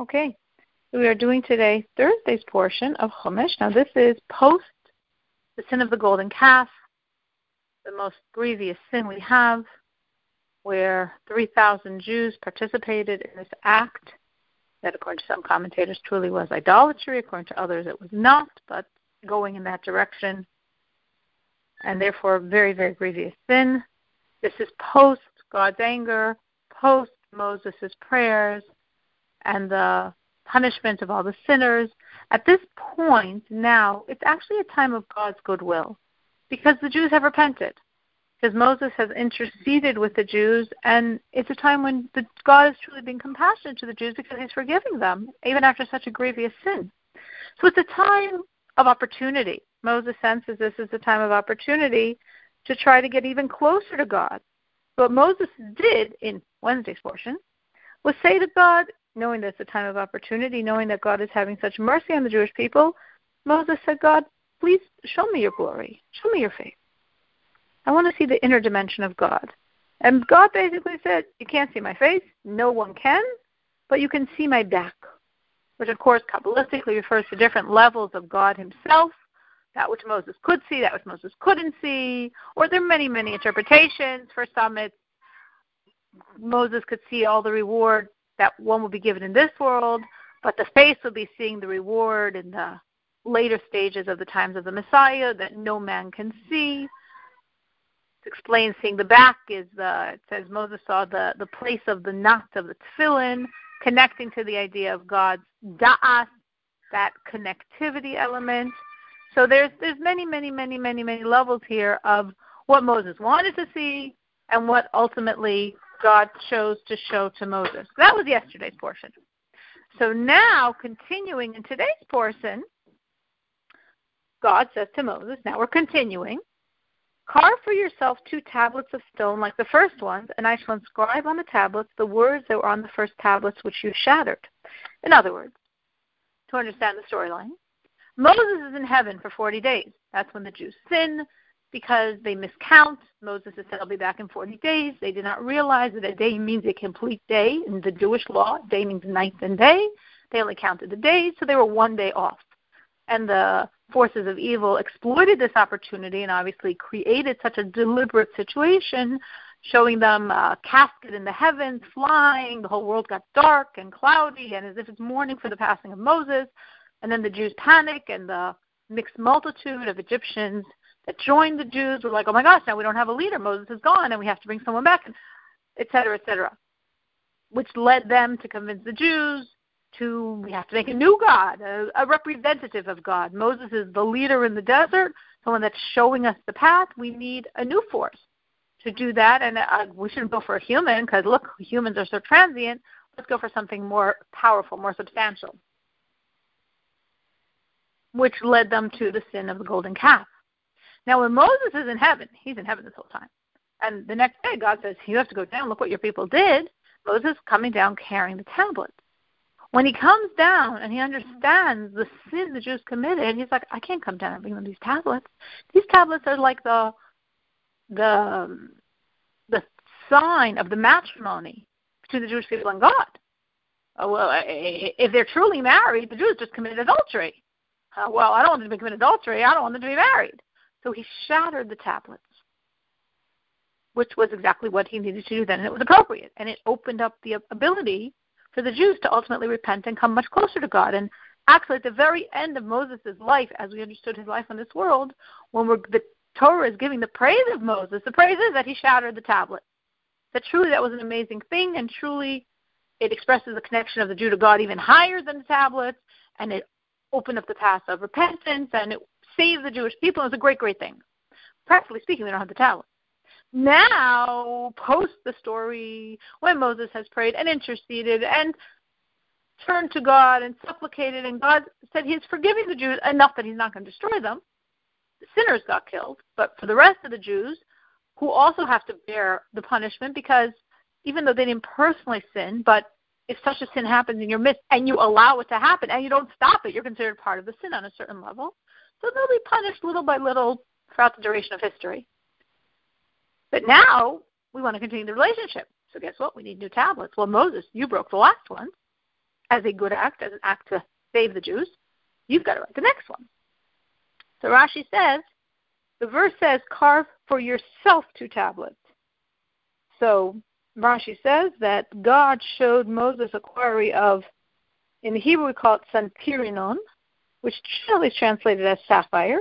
Okay. We are doing today Thursday's portion of Chumash. Now, this is post the sin of the golden calf, the most grievous sin we have, where 3,000 Jews participated in this act that, according to some commentators, truly was idolatry. According to others, it was not, but going in that direction, and therefore a very, very grievous sin. This is post God's anger, post Moses' prayers, and the punishment of all the sinners. At this point, now, it's actually a time of God's goodwill because the Jews have repented. Because Moses has interceded with the Jews, and it's a time when the, God is truly being compassionate to the Jews because He's forgiving them, even after such a grievous sin. So it's a time of opportunity. Moses senses this is a time of opportunity to try to get even closer to God. What Moses did in Wednesday's portion was say to God, knowing that it's a time of opportunity, knowing that God is having such mercy on the Jewish people, Moses said, God, please show me your glory. Show me your face. I want to see the inner dimension of God. And God basically said, You can't see my face. No one can, but you can see my back, which, of course, Kabbalistically refers to different levels of God Himself. That which Moses could see, that which Moses couldn't see, or there are many, many interpretations. For some, it's Moses could see all the reward that one will be given in this world, but the face will be seeing the reward in the later stages of the times of the Messiah that no man can see. To explain seeing the back is the it says Moses saw the, the place of the knot of the tefillin, connecting to the idea of God's da'as, that connectivity element. So there's there's many, many, many, many, many levels here of what Moses wanted to see and what ultimately God chose to show to Moses. That was yesterday's portion. So now, continuing in today's portion, God says to Moses, now we're continuing, carve for yourself two tablets of stone like the first ones, and I shall inscribe on the tablets the words that were on the first tablets which you shattered. In other words, to understand the storyline, Moses is in heaven for 40 days. That's when the Jews sin because they miscount. Moses has said, I'll be back in 40 days. They did not realize that a day means a complete day. In the Jewish law, day means ninth and day. They only counted the days, so they were one day off. And the forces of evil exploited this opportunity and obviously created such a deliberate situation, showing them a casket in the heavens flying. The whole world got dark and cloudy, and as if it's mourning for the passing of Moses. And then the Jews panic, and the mixed multitude of Egyptians that joined the Jews were like, oh my gosh, now we don't have a leader. Moses is gone, and we have to bring someone back, et cetera, et cetera. Which led them to convince the Jews to we have to make a new God, a, a representative of God. Moses is the leader in the desert, someone that's showing us the path. We need a new force to do that, and uh, we shouldn't go for a human because look, humans are so transient. Let's go for something more powerful, more substantial. Which led them to the sin of the golden calf. Now, when Moses is in heaven, he's in heaven this whole time. And the next day, God says, You have to go down. Look what your people did. Moses coming down carrying the tablets. When he comes down and he understands the sin the Jews committed, he's like, I can't come down and bring them these tablets. These tablets are like the the the sign of the matrimony between the Jewish people and God. Oh, well, if they're truly married, the Jews just committed adultery. Uh, well, I don't want them to commit adultery. I don't want them to be married. So he shattered the tablets, which was exactly what he needed to do then, and it was appropriate. And it opened up the ability for the Jews to ultimately repent and come much closer to God. And actually, at the very end of Moses' life, as we understood his life on this world, when we're, the Torah is giving the praise of Moses, the praise is that he shattered the tablet. That truly that was an amazing thing, and truly it expresses the connection of the Jew to God even higher than the tablets, and it opened up the path of repentance, and it save the Jewish people. It was a great, great thing. Practically speaking, they don't have the talent. Now, post the story when Moses has prayed and interceded and turned to God and supplicated, and God said He's forgiving the Jews enough that He's not going to destroy them. The sinners got killed, but for the rest of the Jews, who also have to bear the punishment because even though they didn't personally sin, but if such a sin happens in your midst and you allow it to happen and you don't stop it, you're considered part of the sin on a certain level. So they'll be punished little by little throughout the duration of history. But now we want to continue the relationship. So guess what? We need new tablets. Well, Moses, you broke the last one. as a good act, as an act to save the Jews, you've got to write the next one. So Rashi says, the verse says, carve for yourself two tablets. So Rashi says that God showed Moses a quarry of, in Hebrew we call it sanpirinon, which generally is translated as sapphire.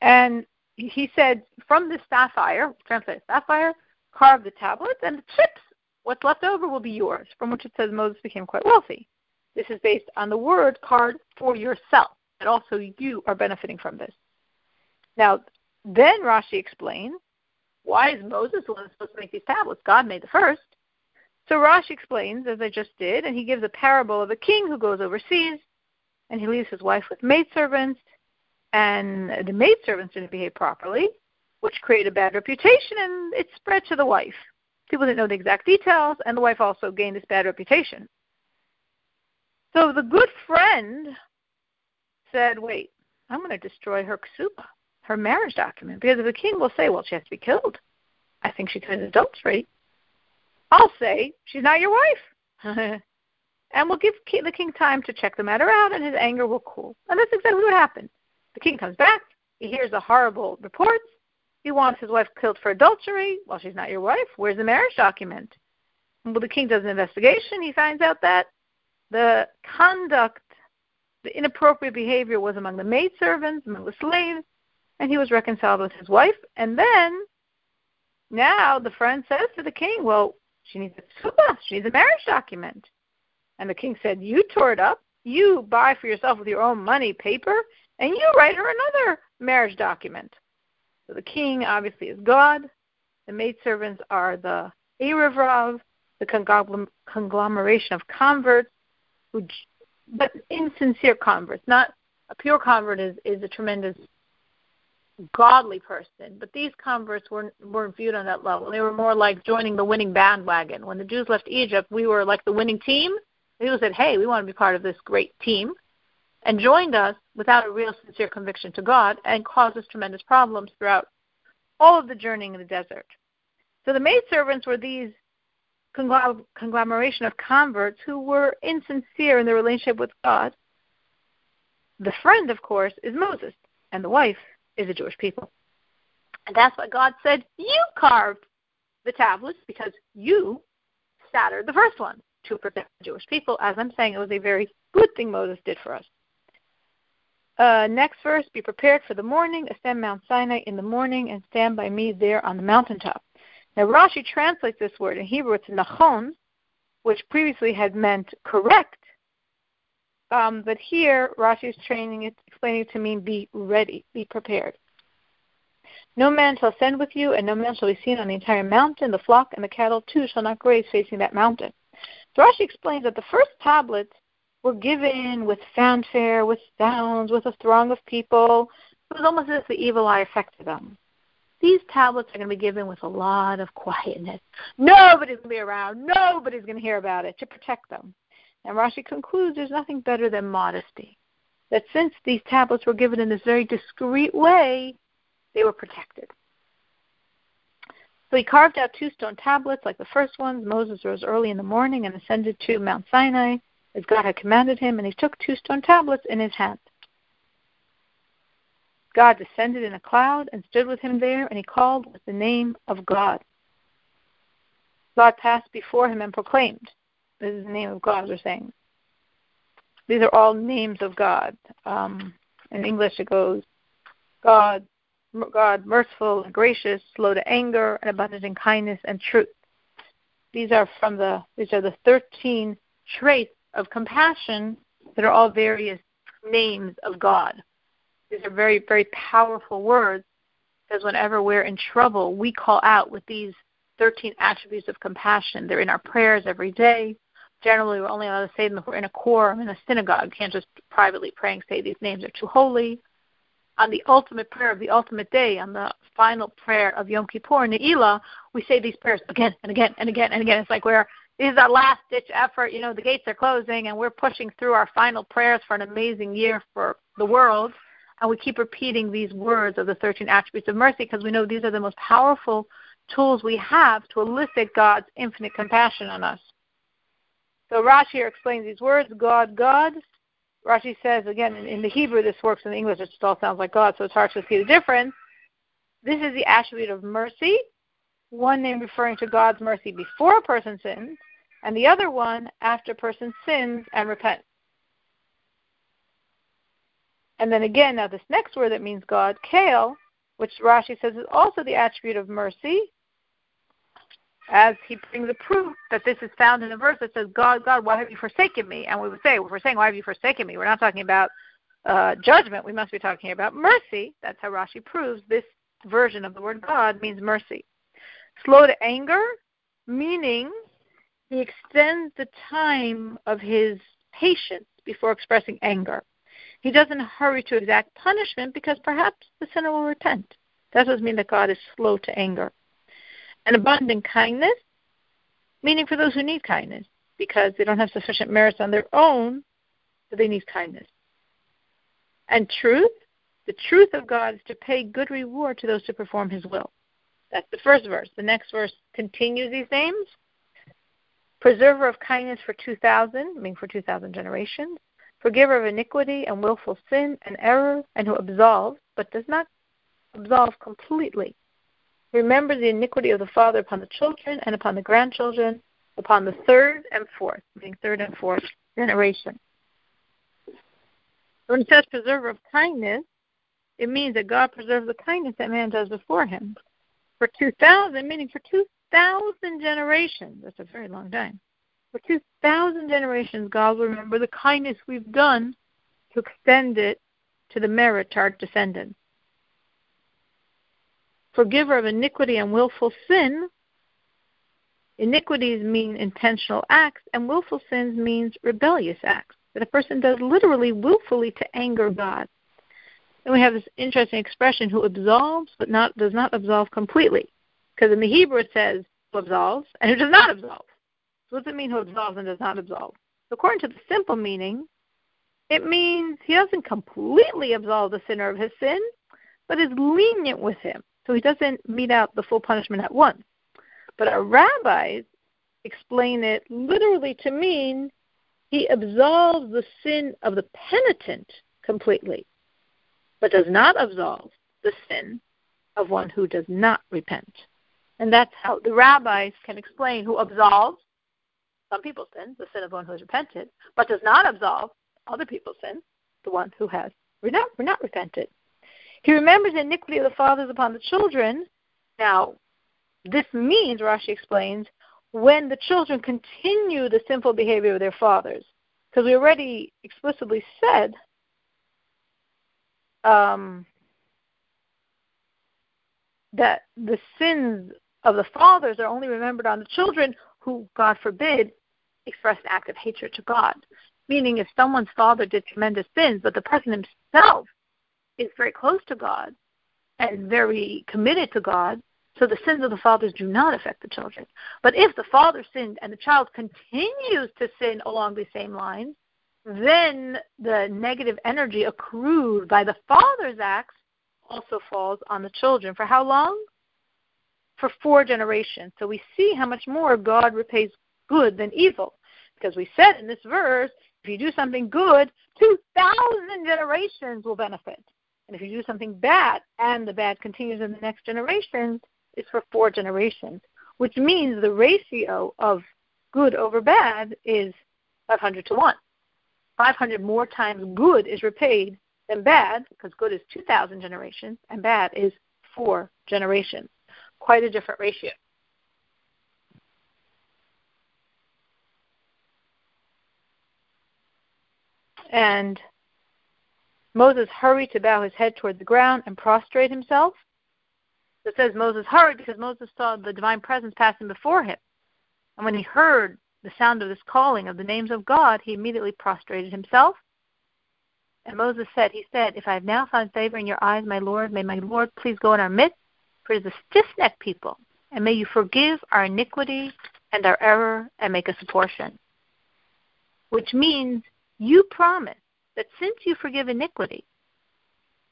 And he said, from the sapphire, translated sapphire, carve the tablets, and the chips, what's left over, will be yours, from which it says Moses became quite wealthy. This is based on the word card for yourself, and also you are benefiting from this. Now, then Rashi explains, why is Moses the one supposed to make these tablets? God made the first. So Rashi explains, as I just did, and he gives a parable of a king who goes overseas, and he leaves his wife with maidservants, and the maidservants didn't behave properly, which created a bad reputation, and it spread to the wife. People didn't know the exact details, and the wife also gained this bad reputation. So the good friend said, Wait, I'm going to destroy her ksuba, her marriage document, because if the king will say, Well, she has to be killed, I think she committed adultery, I'll say, She's not your wife. and we'll give the king time to check the matter out, and his anger will cool. And that's exactly what happened. The king comes back, he hears the horrible reports, he wants his wife killed for adultery. Well, she's not your wife. Where's the marriage document? Well, the king does an investigation. He finds out that the conduct, the inappropriate behavior was among the maidservants, among the slaves, and he was reconciled with his wife. And then, now the friend says to the king, well, she needs a tzuba, she needs a marriage document. And the king said, you tore it up. You buy for yourself with your own money paper, and you write her another marriage document. So the king obviously is God. The maidservants are the Erev the conglomeration of converts who, but insincere converts. Not a pure convert is, is a tremendous godly person, but these converts weren't weren't viewed on that level. They were more like joining the winning bandwagon. When the Jews left Egypt, we were like the winning team. People said, "Hey, we want to be part of this great team," and joined us without a real sincere conviction to God, and caused us tremendous problems throughout all of the journeying in the desert. So the maidservants were these conglomeration of converts who were insincere in their relationship with God. The friend, of course, is Moses, and the wife is the Jewish people. And that's why God said, You carved the tablets because you shattered the first one to protect the Jewish people. As I'm saying, it was a very good thing Moses did for us. Uh, next verse, be prepared for the morning, ascend Mount Sinai in the morning, and stand by me there on the mountaintop. Now, Rashi translates this word in Hebrew, it's nachon, which previously had meant correct. Um, but here, Rashi is training explaining it to mean be ready, be prepared. No man shall send with you, and no man shall be seen on the entire mountain. The flock and the cattle too shall not graze facing that mountain. So Rashi explains that the first tablets were given with fanfare, with sounds, with a throng of people. It was almost as if the evil eye affected them. These tablets are going to be given with a lot of quietness. Nobody's going to be around. Nobody's going to hear about it to protect them. And Rashi concludes there's nothing better than modesty. That since these tablets were given in this very discreet way, they were protected. So he carved out two stone tablets like the first ones. Moses rose early in the morning and ascended to Mount Sinai as God had commanded him, and he took two stone tablets in his hand. God descended in a cloud and stood with him there, and he called with the name of God. God passed before him and proclaimed. This is the name of God, we're saying. These are all names of God. Um, in English, it goes God, God, merciful and gracious, slow to anger, and abundant in kindness and truth. These are from the these are the thirteen traits of compassion that are all various names of God. These are very, very powerful words because whenever we're in trouble, we call out with these 13 attributes of compassion. They're in our prayers every day. Generally, we're only allowed to say them if we're in a quorum in a synagogue. Can't just privately pray and say these names are too holy. On the ultimate prayer of the ultimate day, on the final prayer of Yom Kippur, Ne'ilah, we say these prayers again and again and again and again. It's like we're this is our last ditch effort. You know, the gates are closing and we're pushing through our final prayers for an amazing year for the world. And we keep repeating these words of the 13 attributes of mercy because we know these are the most powerful tools we have to elicit God's infinite compassion on us. So Rashi here explains these words, God, God. Rashi says, again, in, in the Hebrew this works, in the English it just all sounds like God, so it's hard to see the difference. This is the attribute of mercy, one name referring to God's mercy before a person sins, and the other one after a person sins and repents. And then again, now this next word that means God, Kale, which Rashi says is also the attribute of mercy, as he brings a proof that this is found in a verse that says, God, God, why have you forsaken me? And we would say, if we're saying, why have you forsaken me? We're not talking about uh, judgment. We must be talking about mercy. That's how Rashi proves this version of the word God means mercy. Slow to anger, meaning he extends the time of his patience before expressing anger. He doesn't hurry to exact punishment because perhaps the sinner will repent. That doesn't mean that God is slow to anger. An abundant kindness, meaning for those who need kindness, because they don't have sufficient merits on their own, so they need kindness. And truth, the truth of God is to pay good reward to those who perform his will. That's the first verse. The next verse continues these names. Preserver of kindness for 2,000, meaning for 2,000 generations. Forgiver of iniquity and willful sin and error, and who absolves, but does not absolve completely. Remember the iniquity of the father upon the children and upon the grandchildren, upon the third and fourth, meaning third and fourth generation. When it says preserver of kindness, it means that God preserves the kindness that man does before him. For 2,000, meaning for 2,000 generations. That's a very long time. For 2,000 generations, God will remember the kindness we've done to extend it to the merit to our descendants forgiver of iniquity and willful sin. Iniquities mean intentional acts, and willful sins means rebellious acts that a person does literally willfully to anger God. Then we have this interesting expression, who absolves but not does not absolve completely. Because in the Hebrew it says who absolves and who does not absolve. So what does it mean who absolves and does not absolve? According to the simple meaning, it means he doesn't completely absolve the sinner of his sin, but is lenient with him. So he doesn't mete out the full punishment at once. But our rabbis explain it literally to mean he absolves the sin of the penitent completely, but does not absolve the sin of one who does not repent. And that's how the rabbis can explain who absolves some people's sins, the sin of one who has repented, but does not absolve other people's sins, the one who has not, not repented. He remembers the iniquity of the fathers upon the children. Now, this means, Rashi explains, when the children continue the sinful behavior of their fathers. Because we already explicitly said um, that the sins of the fathers are only remembered on the children who, God forbid, express an act of hatred to God. Meaning, if someone's father did tremendous sins, but the person himself is very close to God and very committed to God, so the sins of the fathers do not affect the children. But if the father sinned and the child continues to sin along the same lines, then the negative energy accrued by the father's acts also falls on the children. For how long? For four generations. So we see how much more God repays good than evil. Because we said in this verse, if you do something good, 2,000 generations will benefit. And if you do something bad and the bad continues in the next generation, it's for four generations, which means the ratio of good over bad is 500 to 1. 500 more times good is repaid than bad, because good is 2,000 generations and bad is four generations. Quite a different ratio. And Moses hurried to bow his head toward the ground and prostrate himself. It says Moses hurried because Moses saw the divine presence passing before him. And when he heard the sound of this calling of the names of God, he immediately prostrated himself. And Moses said, He said, If I have now found favor in your eyes, my Lord, may my Lord please go in our midst, for it is a stiff necked people, and may you forgive our iniquity and our error and make us a portion. Which means you promise that since you forgive iniquity,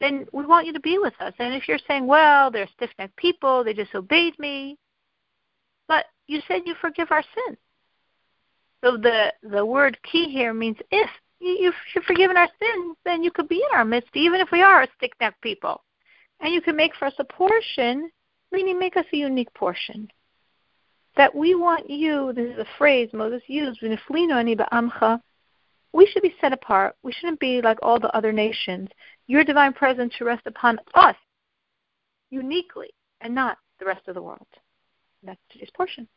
then we want you to be with us. And if you're saying, well, they're stiff necked people, they disobeyed me, but you said you forgive our sins. So the the word key here means if you've forgiven our sins, then you could be in our midst, even if we are a stiff necked people. And you can make for us a portion, meaning make us a unique portion. That we want you, this is a phrase Moses used, we should be set apart. We shouldn't be like all the other nations. Your divine presence should rest upon us uniquely and not the rest of the world. That's today's portion.